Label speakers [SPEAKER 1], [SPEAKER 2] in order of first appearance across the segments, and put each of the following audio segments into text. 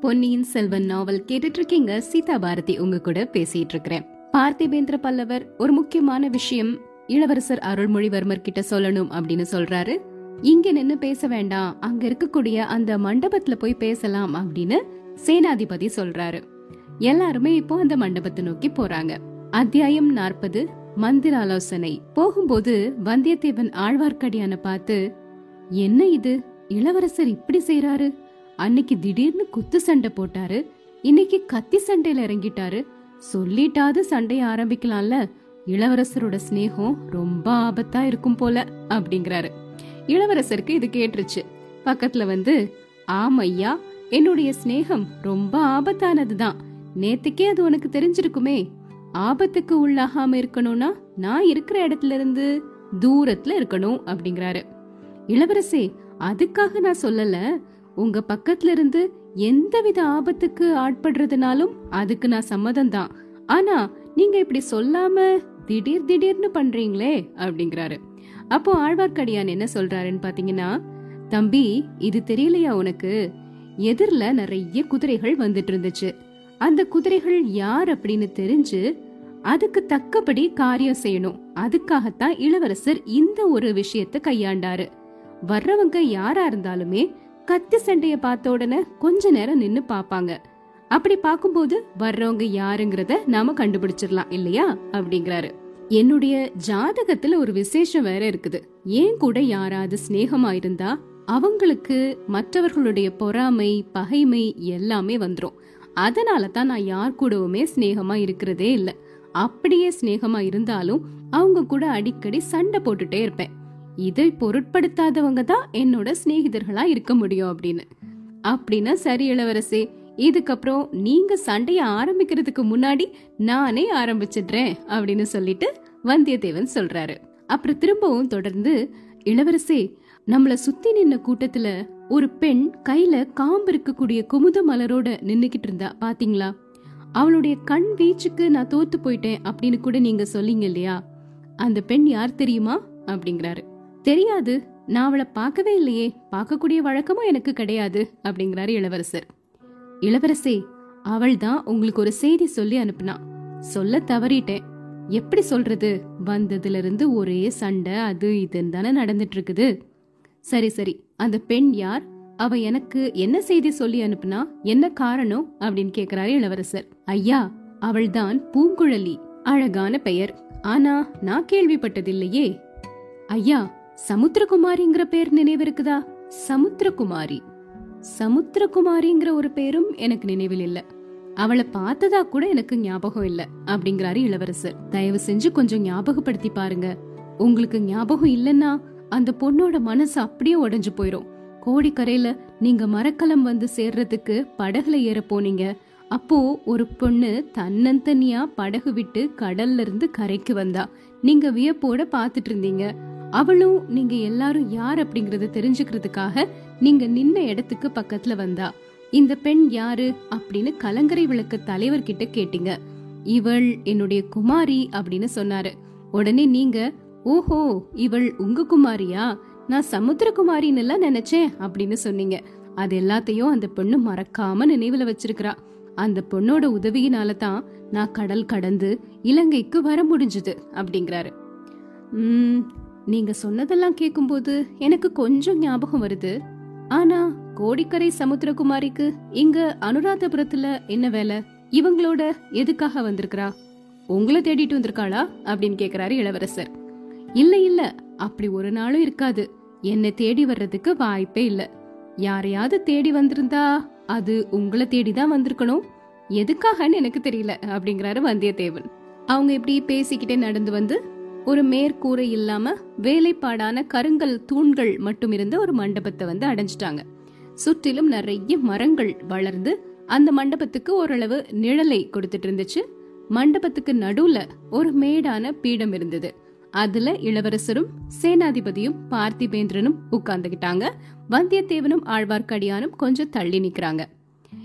[SPEAKER 1] பொன்னியின் செல்வன் நாவல் கேட்டுட்டு இருக்கீங்க சீதா பாரதி உங்க கூட பேசிட்டு இருக்கிறேன் பார்த்திபேந்திர பல்லவர் ஒரு முக்கியமான விஷயம் இளவரசர் அருள்மொழிவர்மர் கிட்ட சொல்லணும் அப்படின்னு சொல்றாரு. இங்க நின்னு பேச வேண்டாம் அங்க இருக்கக்கூடிய அந்த மண்டபத்துல போய் பேசலாம் அப்படின்னு சேனாதிபதி சொல்றாரு. எல்லாருமே இப்போ அந்த மண்டபத்தை நோக்கி போறாங்க. அத்தியாயம் நாற்பது மந்திர ஆலோசனை போகும்போது வந்தியத்தேவன் ஆழ்வார்க்கடியான பார்த்து என்ன இது? இளவரசர் இப்படி செய்யறாரு அன்னைக்கு திடீர்னு குத்து சண்டை போட்டாரு. இன்னைக்கு கத்தி சண்டையில இறங்கிட்டாரு. சொல்லிட்டாவது சண்டைய ஆரம்பிக்கலாம்ல. இளவரசரோட சிநேகம் ரொம்ப ஆபத்தா இருக்கும் போல அப்படிங்கிறாரு. இளவரசருக்கு இது கேட்டுருச்சு. பக்கத்துல வந்து ஆமையா என்னுடைய சிநேகம் ரொம்ப ஆபத்தானதுதான். நேத்துக்கே அது உனக்கு தெரிஞ்சிருக்குமே. ஆபத்துக்கு உள்ளாகாம இருக்கணும்னா நான் இருக்கிற இடத்துல இருந்து தூரத்துல இருக்கணும் அப்படிங்கிறாரு. இளவரசே அதுக்காக நான் சொல்லல. உங்க பக்கத்துல இருந்து எந்தவித ஆபத்துக்கு ஆட்படுறதுனாலும் அதுக்கு நான் சம்மதம் தான் ஆனா நீங்க இப்படி சொல்லாம திடீர் திடீர்னு பண்றீங்களே அப்படிங்கிறாரு. அப்போ ஆழ்வார்க்கடியான் என்ன சொல்றாருன்னு பாத்தீங்கன்னா தம்பி இது தெரியலையா உனக்கு? எதிரில நிறைய குதிரைகள் வந்துட்டு இருந்துச்சு. அந்த குதிரைகள் யார் அப்படின்னு தெரிஞ்சு அதுக்கு தக்கபடி காரியம் செய்யணும். அதுக்காகத்தான் இளவரசர் இந்த ஒரு விஷயத்தை கையாண்டாரு. வர்றவங்க யாரா இருந்தாலுமே கத்தி சண்டைய பார்த்த உடனே கொஞ்ச நேரம் நின்னு பாப்பாங்க அப்படி பார்க்கும்போது வர்றவங்க யாருங்கிறத நாம கண்டுபிடிச்சிடலாம் இல்லையா? அப்படிங்கிறாரு. என்னுடைய ஜாதகத்துல ஒரு விசேஷம் வேற இருக்குது. ஏன் கூட யாராவது சிநேகமா இருந்தா அவங்களுக்கு மற்றவர்களுடைய பொறாமை பகைமை எல்லாமே வந்துரும். அதனால தான் நான் யார் கூடவுமே சிநேகமா இருக்கிறதே இல்ல. அப்படியே சிநேகமா இருந்தாலும் அவங்க கூட அடிக்கடி சண்டை போட்டுட்டே இருப்பேன். இதை பொருட்படுத்தாதவங்க தான் என்னோட சிநேகிதர்களா இருக்க முடியும் அப்படின்னு. அப்படின்னா சரி இளவரசே இதுக்கப்புறம் நீங்க சண்டைய ஆரம்பிக்கிறதுக்கு முன்னாடி நானே ஆரம்பிச்சிடுறேன் அப்படின்னு சொல்லிட்டு வந்தியத்தேவன் சொல்றாரு. அப்புறம் திரும்பவும் தொடர்ந்து இளவரசே நம்மள சுத்தி நின்ன கூட்டத்துல ஒரு பெண் கையில காம்பு இருக்கக்கூடிய குமுத மலரோட நின்னுகிட்டு இருந்தா பாத்தீங்களா? அவளுடைய கண் வீச்சுக்கு நான் தோத்து போயிட்டேன் அப்படின்னு கூட நீங்க சொல்லீங்க இல்லையா? அந்த பெண் யார் தெரியுமா? அப்படிங்கிறாரு. தெரியாது. நான் அவளை பார்க்கவே இல்லையே. பார்க்கக்கூடிய வழக்கமும் எனக்கு கிடையாது அப்படிங்கிறாரு இளவரசர். இளவரசே அவள் தான் உங்களுக்கு ஒரு செய்தி சொல்லி அனுப்புனா. சொல்ல தவறிட்டேன். எப்படி சொல்றது? வந்ததுல இருந்து ஒரே சண்டை அது இதுன்னு தானே நடந்துட்டு இருக்குது சரி சரி. அந்த பெண் யார்? அவ எனக்கு என்ன செய்தி சொல்லி அனுப்புனா? என்ன காரணம்? அப்படின்னு கேக்குறாரு இளவரசர். ஐயா அவள்தான் பூங்குழலி. அழகான பெயர். ஆனா நான் கேள்விப்பட்டதில்லையே. ஐயா சமுத்திரகுமாரிங்கிற பேர் நினைவிருக்குதா? சமுத்திரகுமாரி. சமுத்திரகுமாரிங்கிற ஒரு பேரும் எனக்கு நினைவில் இல்ல. அவளை பார்த்ததா கூட எனக்கு ஞாபகம் இல்ல அப்படிங்கிறாரு இளவரசர். தயவு செஞ்சு கொஞ்சம் ஞாபகப்படுத்தி பாருங்க. உங்களுக்கு ஞாபகம் இல்லைன்னா அந்த பொண்ணோட மனசு அப்படியே உடஞ்சு போயிரும். கோடிக்கரையில நீங்க மரக்கலம் வந்து சேர்றதுக்கு படகுல ஏற போனீங்க. அப்போ ஒரு பொண்ணு தன்னந்தனியா படகு விட்டு கடல்ல இருந்து கரைக்கு வந்தா. நீங்க வியப்போட பாத்துட்டு இருந்தீங்க. அவளும் நீங்க எல்லாரும் யார் அப்படிங்கறத தெரிஞ்சுக்கிறதுக்காக நீங்க நின்ன இடத்துக்கு பக்கத்துல வந்தா. இந்த பெண் யாரு அப்படின்னு கலங்கரை விளக்கு தலைவர்கிட்ட கேட்டீங்க. இவள் என்னுடைய குமாரி அப்படின்னு சொன்னாரு. உடனே நீங்க ஓஹோ இவள் உங்க குமாரியா? நான் சமுத்திரகுமாரின்னு எல்லாம் நினைச்சேன் அப்படின்னு சொன்னீங்க. அது எல்லாத்தையும் அந்த பொண்ணு மறக்காம நினைவுல வச்சிருக்கிறா. அந்த பொண்ணோட உதவியினால தான் நான் கடல் கடந்து இலங்கைக்கு வர முடிஞ்சது அப்படிங்கிறாரு. நீங்க சொன்னதெல்லாம் கேக்கும்போது எனக்கு கொஞ்சம் ஞாபகம் வருது. ஆனா கோடிக்கரை சமுத்திரகுமாரிக்கு இங்க அனுராதபுரத்துல என்ன வேலை? இவங்களோட எதுக்காக வந்திருக்கிறா? உங்களை தேடிட்டு வந்திருக்காளா? அப்படின்னு கேக்குறாரு இளவரசர். இல்ல இல்ல அப்படி ஒரு நாளும் இருக்காது. என்னை தேடி வர்றதுக்கு வாய்ப்பே இல்ல. யாரையாவது தேடி வந்திருந்தா அது உங்களை தேடி தான் வந்திருக்கணும். எதுக்காகன்னு எனக்கு தெரியல அப்படிங்கிறாரு வந்தியத்தேவன். அவங்க இப்படி பேசிக்கிட்டே நடந்து வந்து ஒரு மேற்கூரை இல்லாம வேலைப்பாடான கருங்கல் தூண்கள் மட்டும் இருந்த ஒரு மண்டபத்தை வந்து அடைஞ்சிட்டாங்க. சுற்றிலும் நிறைய மரங்கள் வளர்ந்து அந்த மண்டபத்துக்கு ஓரளவு நிழலை கொடுத்துட்டு இருந்துச்சு. மண்டபத்துக்கு நடுவுல ஒரு மேடான பீடம் இருந்தது. அதுல இளவரசரும் சேனாதிபதியும் பார்த்திபேந்திரனும் உட்கார்ந்துகிட்டாங்க. வந்தியத்தேவனும் ஆழ்வார்க்கடியானும் கொஞ்சம் தள்ளி நிக்கிறாங்க.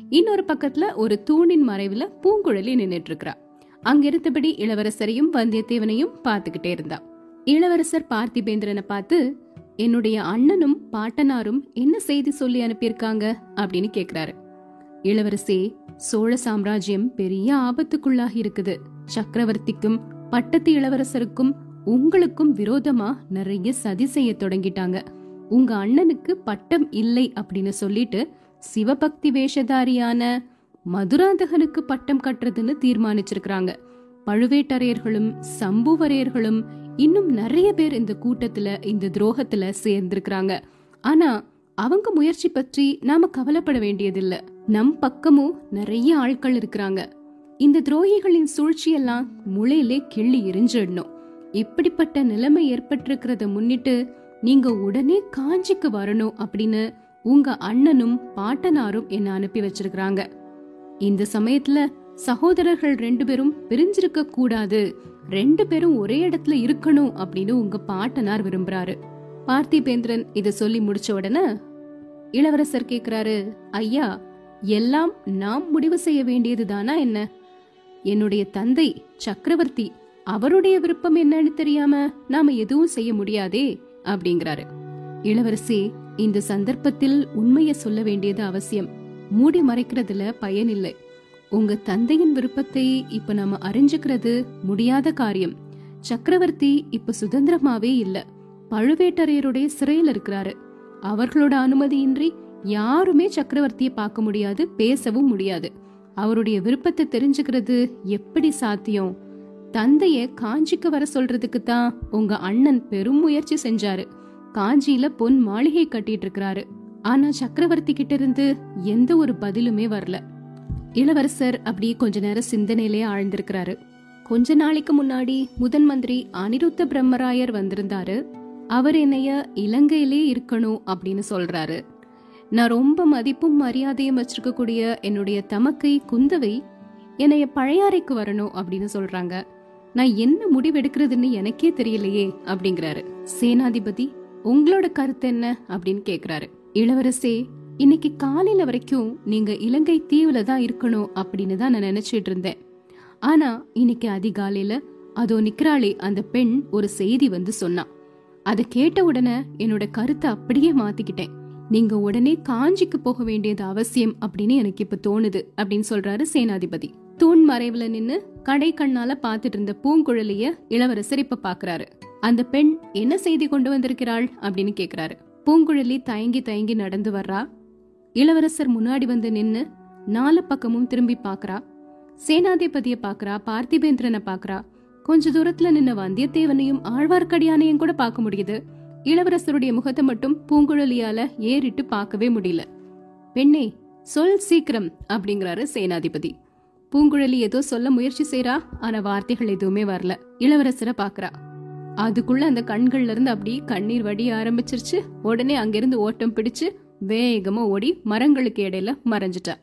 [SPEAKER 1] இன்னொரு பக்கத்துல ஒரு தூணின் மறைவுல பூங்குழலி நின்னுட்டு இருக்கறா. அங்கிருந்தபடி இளவரசரையும் வந்தியத்தேவனையும் பார்த்துக்கிட்டே இருந்தா இளவரசர் பார்த்திபேந்திரனை பார்த்து என்னுடைய அண்ணனும் பாட்டனாரும் என்ன செய்தி சொல்லி அனுப்பியிருக்காங்க? அப்படின்னு கேக்குறாரு. இளவரசே சோழ சாம்ராஜ்யம் பெரிய ஆபத்துக்குள்ளாகி இருக்குது. சக்கரவர்த்திக்கும் பட்டத்து இளவரசருக்கும் உங்களுக்கும் விரோதமா நிறைய சதி செய்ய தொடங்கிட்டாங்க. உங்க அண்ணனுக்கு பட்டம் இல்லை அப்படின்னு சொல்லிட்டு சிவபக்தி வேஷதாரியான மதுராந்தகனுக்கு பட்டம் கட்டுறதுன்னு தீர்மானிச்சிருக்கிறாங்க. பழுவேட்டரையர்களும் சம்புவரையர்களும் இன்னும் நிறைய பேர் இந்த கூட்டத்துல இந்த துரோகத்துல சேர்ந்திருக்கிறாங்க. ஆனா அவங்க முயற்சி பற்றி நாம கவலைப்பட வேண்டியதில்ல. நம் பக்கமும் நிறைய ஆட்கள் இருக்கிறாங்க. இந்த துரோகிகளின் சூழ்ச்சியெல்லாம் முளையிலே கிள்ளி எரிஞ்சிடணும். இப்படிப்பட்ட நிலைமை ஏற்பட்டிருக்கிறத முன்னிட்டு நீங்க உடனே காஞ்சிக்கு வரணும் அப்படின்னு உங்க அண்ணனும் பாட்டனாரும் என்ன அனுப்பி வச்சிருக்கிறாங்க. இந்த சமயத்துல சகோதரர்கள் ரெண்டு பேரும் பிரிஞ்சிருக்க கூடாது. ரெண்டு பேரும் ஒரே இடத்துல இருக்கணும் அப்படின்னு உங்க பாட்டனார் விரும்புறாரு. பார்த்திபேந்திரன் இத சொல்லி முடிச்ச உடனே இளவரசர் கேக்குறாரு ஐயா எல்லாம் நாம் முடிவு செய்ய வேண்டியது தானா என்ன? என்னுடைய தந்தை சக்கரவர்த்தி அவருடைய விருப்பம் என்னன்னு தெரியாம நாம எதுவும் செய்ய முடியாதே அப்படிங்கிறாரு. இளவரசி இந்த சந்தர்ப்பத்தில் உண்மைய சொல்ல வேண்டியது அவசியம். மூடி மறைக்கிறதுல பயன் இல்லை. உங்க தந்தையின் விருப்பத்தை இப்ப நாம அறிஞ்சுக்கிறது முடியாத காரியம். சக்கரவர்த்தி இப்ப சுதந்திரமாவே இல்ல. பழுவேட்டரையருடைய சிறையில் இருக்கிறாரு. அவர்களோட அனுமதியின்றி யாருமே சக்கரவர்த்தியை பார்க்க முடியாது பேசவும் முடியாது. அவருடைய விருப்பத்தை தெரிஞ்சுக்கிறது எப்படி சாத்தியம்? தந்தைய காஞ்சிக்கு வர சொல்றதுக்கு தான் உங்க அண்ணன் பெரும் முயற்சி செஞ்சாரு. காஞ்சியில பொன் மாளிகை கட்டிட்டு இருக்கிறாரு. ஆனா சக்கரவர்த்தி கிட்ட இருந்து எந்த ஒரு பதிலுமே வரல. இளவரசர் அப்படியே கொஞ்ச நேரம் சிந்தனையிலேயே ஆழ்ந்திருக்கிறாரு. கொஞ்ச நாளைக்கு முன்னாடி முதன் மந்திரி அனிருத்த பிரம்மராயர் வந்திருந்தாரு. அவர் என்னைய இலங்கையிலே இருக்கணும் அப்படின்னு சொல்றாரு. நான் ரொம்ப மதிப்பும் மரியாதையும் வச்சிருக்கக்கூடிய என்னுடைய தமக்கை குந்தவை என்னைய பழையாறைக்கு வரணும் அப்படின்னு சொல்றாங்க. நான் என்ன முடிவெடுக்கிறதுன்னு எனக்கே தெரியலையே அப்படிங்கிறாரு. சேனாதிபதி உங்களோட கருத்து என்ன அப்படின்னு கேக்குறாரு. இளவரசே இன்னைக்கு காலையில வரைக்கும் நீங்க இலங்கை தீவுல தான் இருக்கணும் அப்படின்னு தான் நான் நினைச்சிட்டு இருந்தேன். ஆனா இன்னைக்கு அதிகாலையில அதோ நிக்கிறாளே அந்த பெண் ஒரு செய்தி வந்து சொன்னா அதை கேட்ட உடனே என்னோட கருத்தை அப்படியே மாத்திக்கிட்டேன். நீங்க உடனே காஞ்சிக்கு போக வேண்டியது அவசியம் அப்படின்னு எனக்கு இப்ப தோணுது அப்படின்னு சொல்றாரு சேனாதிபதி. தூண் மறைவுல நின்னு கடை கண்ணால பாத்துட்டு இருந்த பூங்குழலிய இளவரசர் இப்ப பாக்குறாரு. அந்த பெண் என்ன செய்தி கொண்டு வந்திருக்கிறாள் அப்படின்னு கேக்குறாரு. பூங்குழலி தயங்கி தயங்கி நடந்து வர்றா. இளவரசர் முன்னாடி வந்து நின்னு நாலு பக்கமும் திரும்பி பாக்குறா சேனாதிபதிய பாக்குறா பார்த்திபேந்திரனை பாக்குறா கொஞ்ச தூரத்துல நின்ன வந்தியத்தேவனையும் ஆழ்வார்க்கடியானையும் கூட பார்க்க முடியுது. இளவரசருடைய முகத்தை மட்டும் பூங்குழலியால ஏறிட்டு பார்க்கவே முடியல. பெண்ணே சொல் சீக்கிரம் அப்படிங்கிறாரு சேனாதிபதி. பூங்குழலி ஏதோ சொல்ல முயற்சி செய்யறா ஆனா வார்த்தைகள் எதுவுமே வரல. இளவரசரை பாக்குறா அதுக்குள்ள அந்த கண்கள்ல இருந்து அப்படியே கண்ணீர் வடிய ஆரம்பிச்சிருச்சு. உடனே அங்கிருந்து ஓட்டம் பிடிச்சு வேகமா ஓடி மரங்களுக்கு இடையில மறைஞ்சிட்டா.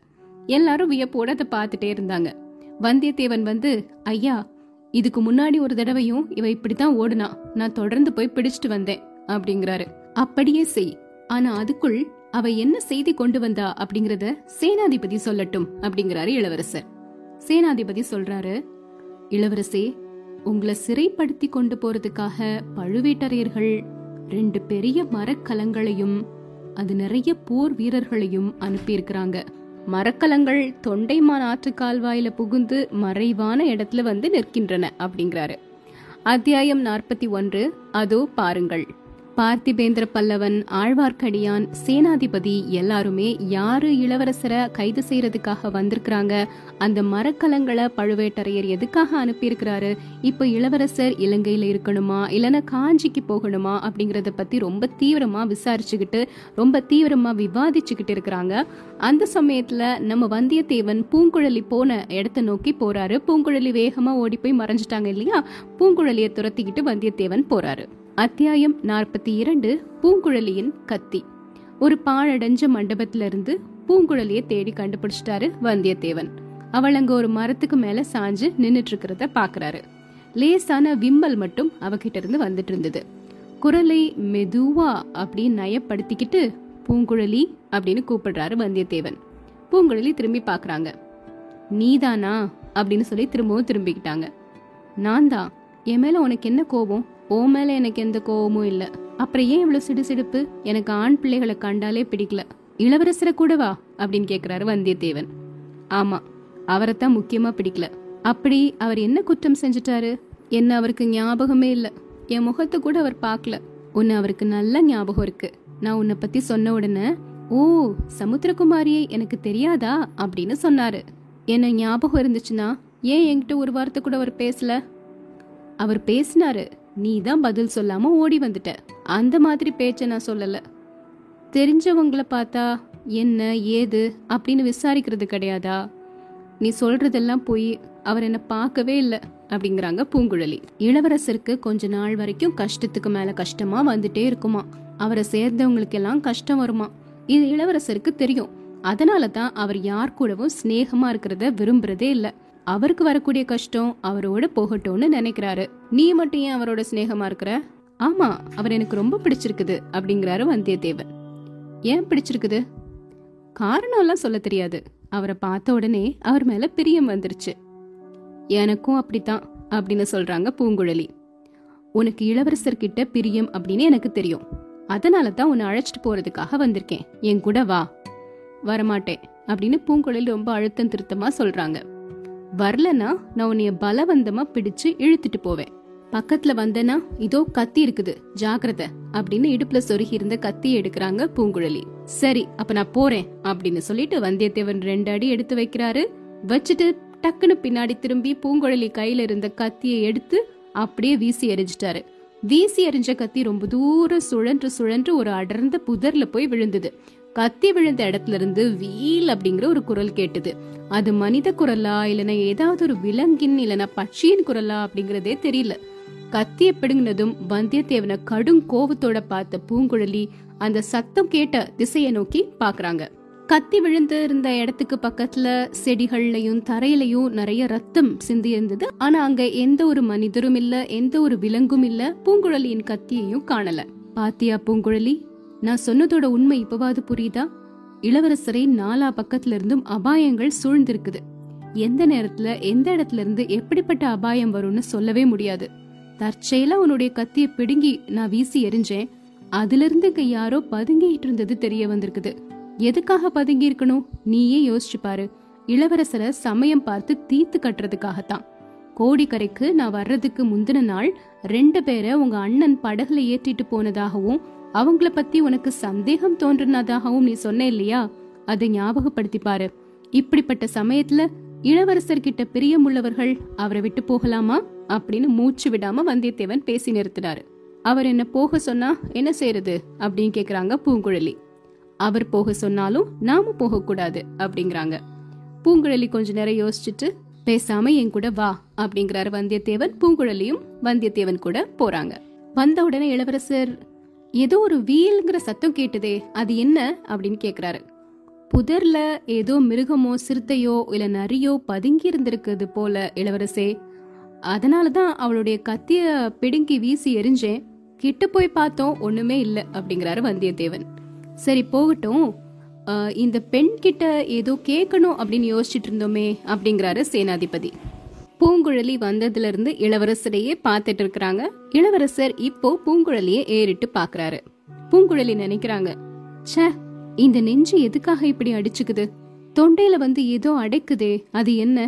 [SPEAKER 1] எல்லாரும் வியப்போட அதை பார்த்துட்டே இருந்தாங்க. வந்தியத்தேவன் வந்து ஐயா இதுக்கு முன்னாடி ஒரு தடவையும் இவ இப்படித்தான் ஓடுனா நான் தொடர்ந்து போய் பிடிச்சிட்டு வந்தேன் அப்படிங்கிறாரு. அப்படியே செய். ஆனா அதுக்குள் அவ என்ன செய்தி கொண்டு வந்தா அப்படிங்கறத சேனாதிபதி சொல்லட்டும் அப்படிங்கிறாரு இளவரசர். சேனாதிபதி சொல்றாரு இளவரசே உங்களை சிறைப்படுத்தி கொண்டு போறதுக்காக பழுவேட்டரையர்கள் ரெண்டு பெரிய மரக்கலங்களையும் அது நிறைய போர் வீரர்களையும் அனுப்பியிருக்கிறாங்க. மரக்கலங்கள் தொண்டைமான் ஆற்று கால்வாயில புகுந்து மறைவான இடத்துல வந்து நிற்கின்றன அப்படிங்கிறாரு. அத்தியாயம் நாற்பத்தி ஒன்று அதோ பாருங்கள். பார்த்திபேந்திர பல்லவன் ஆழ்வார்க்கடியான் சேனாதிபதி எல்லாருமே யாரு இளவரசரை கைது செய்யறதுக்காக வந்திருக்கிறாங்க? அந்த மரக்கலங்களை பழுவேட்டரையர் எதுக்காக அனுப்பியிருக்கிறாரு? இப்போ இளவரசர் இலங்கையில இருக்கணுமா? இல்லைன்னா காஞ்சிக்கு போகணுமா? அப்படிங்கறத பத்தி ரொம்ப தீவிரமா விசாரிச்சுக்கிட்டு ரொம்ப தீவிரமா விவாதிச்சுக்கிட்டு இருக்கிறாங்க. அந்த சமயத்துல நம்ம வந்தியத்தேவன் பூங்குழலி போன இடத்த நோக்கி போறாரு. பூங்குழலி வேகமா ஓடி போய் மறைஞ்சிட்டாங்க இல்லையா? பூங்குழலியை துரத்திக்கிட்டு வந்தியத்தேவன் போறாரு. அத்தியாயம் நாற்பத்தி இரண்டு பூங்குழலியின் கத்தி. ஒரு பாழடைஞ்ச மண்டபத்திலிருந்து பூங்குழலியை பூங்குழலிய தேடி கண்டுபிடிச்சிட்டாரு வந்தியத்தேவன். அவள் அங்க ஒரு மரத்துக்கு மேல சாஞ்சு நின்னுட்டு இருக்கிறத பாக்குறாரு. லேசான விம்மல் மட்டும் அவகிட்ட இருந்து வந்துட்டு இருந்தது. குரலை மெதுவா அப்படி நயப்படுத்திக்கிட்டு பூங்குழலி அப்படின்னு கூப்பிடுறாரு வந்தியத்தேவன். பூங்குழலி திரும்பி பாக்குறாங்க. நீதானா? அப்படின்னு சொல்லி திரும்பவும் திரும்பிக்கிட்டாங்க. நான் தான் என் மேல உனக்கு என்ன கோபம்? ஓ மேல எனக்கு எந்த கோபமும் இல்ல. அப்புறம் ஏன் இவ்வளவு சிடுசிடுப்பு? எனக்கு ஆண் பிள்ளைகளை கண்டாலே பிடிக்கல. இளவரசரை கூட வா அப்படின்னு கேக்குறாரு வந்தியத்தேவன். ஆமா அவரைத்தான் முக்கியமா பிடிக்கல. அப்படி அவர் என்ன குற்றம் செஞ்சுட்டாரு? என்ன அவருக்கு ஞாபகமே இல்ல. என் முகத்தை கூட அவர் பார்க்கல. உன்னை அவருக்கு நல்ல ஞாபகம் இருக்கு. நான் உன்னை பத்தி சொன்ன உடனே ஓ சமுத்திரகுமாரியை எனக்கு தெரியாதா? அப்படின்னு சொன்னாரு. என்ன ஞாபகம் இருந்துச்சுன்னா ஏன் என்கிட்ட ஒரு வார்த்தை கூட அவர் பேசல? அவர் பேசினாரு நீ தான் பதில் சொல்லாம ஓடி வந்துட்ட. அந்த மாதிரி பேச்ச நான் சொல்லல. தெரிஞ்சவங்களை பார்த்தா என்ன ஏது அப்படின்னு விசாரிக்கிறது கிடையாதா? நீ சொல்றதெல்லாம் போய் அவர் என்ன பார்க்கவே இல்லை அப்படிங்கிறாங்க பூங்குழலி. இளவரசருக்கு கொஞ்ச நாள் வரைக்கும் கஷ்டத்துக்கு மேல கஷ்டமா வந்துட்டே இருக்குமா. அவரை சேர்ந்தவங்களுக்கு எல்லாம் கஷ்டம் வருமா? இது இளவரசருக்கு தெரியும். அதனால தான் அவர் யார் கூடவும் சிநேகமா இருக்கிறத விரும்புறதே இல்லை. அவருக்கு வரக்கூடிய கஷ்டம் அவரோட போகட்டும்னு நினைக்கிறாரு. நீ மட்டும் ஏன் அவரோட சிநேகமா இருக்கிற? ஆமா அவர் எனக்கு ரொம்ப பிடிச்சிருக்குது அப்படிங்கிறாரு வந்தியத்தேவன். ஏன் பிடிச்சிருக்குது? காரணம் எல்லாம் சொல்ல தெரியாது. அவரை பார்த்த உடனே அவர் மேல பிரியம் வந்துருச்சு. எனக்கும் அப்படித்தான் அப்படின்னு சொல்றாங்க பூங்குழலி. உனக்கு இளவரசர் கிட்ட பிரியம் அப்படின்னு எனக்கு தெரியும். அதனால தான் உன்னை அழைச்சிட்டு போறதுக்காக வந்திருக்கேன். என் கூட வா. வரமாட்டேன் அப்படின்னு பூங்குழலி ரொம்ப அழுத்தம் திருத்தமா சொல்றாங்க. வரலனா நான் உன்னைய பலவந்தமா பிடிச்சு இழுத்துட்டு போவேன். பக்கத்துல வந்தனா இதோ கத்தி இருக்குது ஜாக்கிரதை அப்படின்னு இடுப்புல சொருகி இருந்த கத்தி எடுக்கிறாங்க பூங்குழலி. சரி அப்ப நான் போறேன் அப்படின்னு சொல்லிட்டு வந்தியத்தேவன் ரெண்டு அடி எடுத்து வைக்கிறாரு. வச்சுட்டு டக்குன்னு பின்னாடி திரும்பி பூங்குழலி கையில இருந்த கத்தியை எடுத்து அப்படியே வீசி எரிஞ்சிட்டாரு வீசி எறிஞ்ச கத்தி ரொம்ப தூரம் சுழன்று சுழன்று ஒரு அடர்ந்த புதர்ல போய் விழுந்தது. கத்தி விழுந்த இடத்துல இருந்து வீல் அப்படிங்கிற ஒரு குரல் கேட்டது. அது மனித குரலா இல்லைன்னா ஏதாவது ஒரு விலங்கின் இல்லைன்னா பட்சியின் குரலா அப்படிங்கறதே தெரியல. கத்திய பிடுங்கினதும் வந்தியத்தேவனை கடும் கோபத்தோட பார்த்த பூங்குழலி அந்த சத்தம் கேட்ட திசையை நோக்கி பாக்குறாங்க கத்தி விழுந்து இருந்த இடத்துக்கு பக்கத்துல செடிகள்லயும் தரையிலையும் நிறைய ரத்தம் சிந்தி இருந்தது. ஆனா அங்க எந்த ஒரு மனிதரும் இல்ல எந்த ஒரு விலங்கும் இல்ல பூங்குழலியின் கத்தியையும் காணல. பாத்தியா பூங்குழலி? நான் சொன்னதோட உண்மை இப்பவாது புரியுதா? இளவரசரை நாலா பக்கத்துல இருந்தும் அபாயங்கள் சூழ்ந்திருக்குது. எந்த நேரத்துல எந்த இடத்துல இருந்து எப்படிப்பட்ட அபாயம் வரும்னு சொல்லவே முடியாது. தற்செயலா உன்னுடைய கத்திய பிடுங்கி நான் வீசி எரிஞ்சேன் அதுல இருந்து இங்க யாரோ பதுங்கிட்டு இருந்தது தெரிய வந்திருக்குது. எதுக்காக பதுங்கி இருக்கணும்? நீயே யோசிச்சு பாரு. இளவரசரை சமயம் பார்த்து தீத்து கட்டுறதுக்காகத்தான். கோடிக்கரைக்கு நான் வர்றதுக்கு முந்தின நாள் ரெண்டு பேரை உங்க அண்ணன் படகுல ஏற்றிட்டு போனதாகவும் அவங்கள பத்தி உனக்கு சந்தேகம் தோன்றினதாகவும் நீ சொன்ன இல்லையா? அதை ஞாபகப்படுத்தி பாரு இப்படிப்பட்ட சமயத்துல இளவரசர் கிட்ட பிரியமுள்ளவர்கள் அவரை விட்டு போகலாமா? அப்படின்னு மூச்சு விடாம வந்தியத்தேவன் பேசி நிறுத்தினாரு. அவர் என்ன போக சொன்னா என்ன செய்யறது அப்படின்னு கேக்குறாங்க பூங்குழலி. அவர் போக சொன்னாலும் நாம போக கூடாது அப்படிங்கிறாங்க. பூங்குழலி கொஞ்ச நேரம் யோசிச்சுட்டு பேசாம என் கூட வா அப்படிங்கிறாரு வந்தியத்தேவன். பூங்குழலியும் வந்தியத்தேவன் கூட போறாங்க. வந்த உடனே இளவரசர் ஏதோ ஒரு வீல்ங்கிற சத்தம் கேட்டுதே அது என்ன? அப்படின்னு கேக்குறாரு. புதர்ல ஏதோ மிருகமோ சிறுத்தையோ இல்ல நரியோ பதுங்கி இருந்திருக்குது போல இளவரசே. அதனாலதான் அவளுடைய கத்திய பிடுங்கி வீசி எரிஞ்சேன். கிட்ட போய் பார்த்தோம் ஒண்ணுமே இல்ல அப்படிங்கிறாரு வந்தியத்தேவன். சரி போகட்டும். இந்த பெண் கிட்ட ஏதோ கேட்கணும் அப்படின்னு யோசிச்சுட்டு இருந்தோமே அப்படிங்கிறாரு சேனாதிபதி. பூங்குழலி வந்ததுல இருந்து இளவரசரையே பார்த்துட்டு இருக்கிறாங்க இளவரசர் இப்போ பூங்குழலியை ஏறிட்டு பாக்குறாரு பூங்குழலி நினைக்கிறாங்க ச்சே இந்த நெஞ்சு எதுக்காக இப்படி அடிச்சுக்குது? தொண்டையில வந்து ஏதோ அடைக்குதே அது என்ன?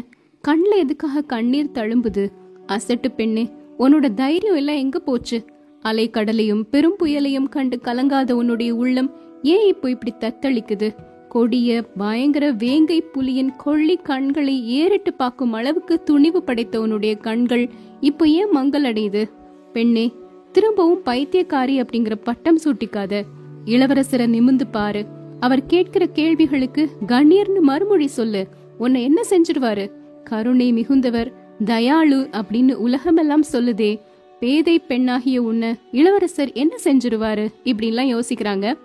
[SPEAKER 1] கண்ணில் எதுக்காக கண்ணீர் தழும்புது? அசட்டு பெண்ணே உன்னோட தைரியம் எல்லாம் எங்க போச்சு? அலை கடலையும் பெரும் புயலையும் கண்டு கலங்காத உன்னுடைய உள்ளம் ஏன் இப்போ இப்படி தத்தளிக்குது? கொடிய பயங்கர வேங்கை புலியின் கொள்ளி கண்களை ஏறிட்டு பார்க்கும் அளவுக்கு துணிவு படைத்தவனுடைய கண்கள் இப்போ ஏன் மங்கள் அடையுது பெண்ணே திரும்பவும் பைத்தியக்காரி அப்படிங்கிற பட்டம் சூட்டிக்காத. இளவரசரை நிமிந்து பாரு. அவர் கேட்கிற கேள்விகளுக்கு கணீர்னு மறுமொழி சொல்லு. உன்னை என்ன செஞ்சிருவாரு? கருணை மிகுந்தவர் தயாளு அப்படின்னு உலகமெல்லாம் சொல்லுதே. பேதை பெண்ணாகிய உன்னை இளவரசர் என்ன செஞ்சிருவாரு? இப்படின்லாம் யோசிக்கிறாங்க.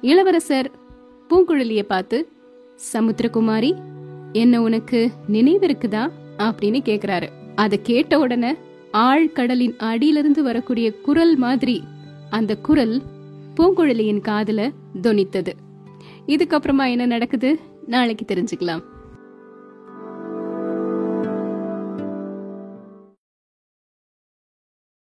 [SPEAKER 1] இளவரசர் பூங்குழலிய பார்த்து சமுத்திரகுமாரி என்ன உனக்கு நினைவு இருக்குதா? அப்படின்னு கேக்குறாரு. அதை கேட்ட உடனே ஆழ்கடலின் அடியிலிருந்து வரக்கூடிய குரல் மாதிரி அந்த குரல் பூங்குழலியின் காதுல தொனித்தது. இதுக்கப்புறமா என்ன நடக்குது? நாளைக்கு தெரிஞ்சுக்கலாம்.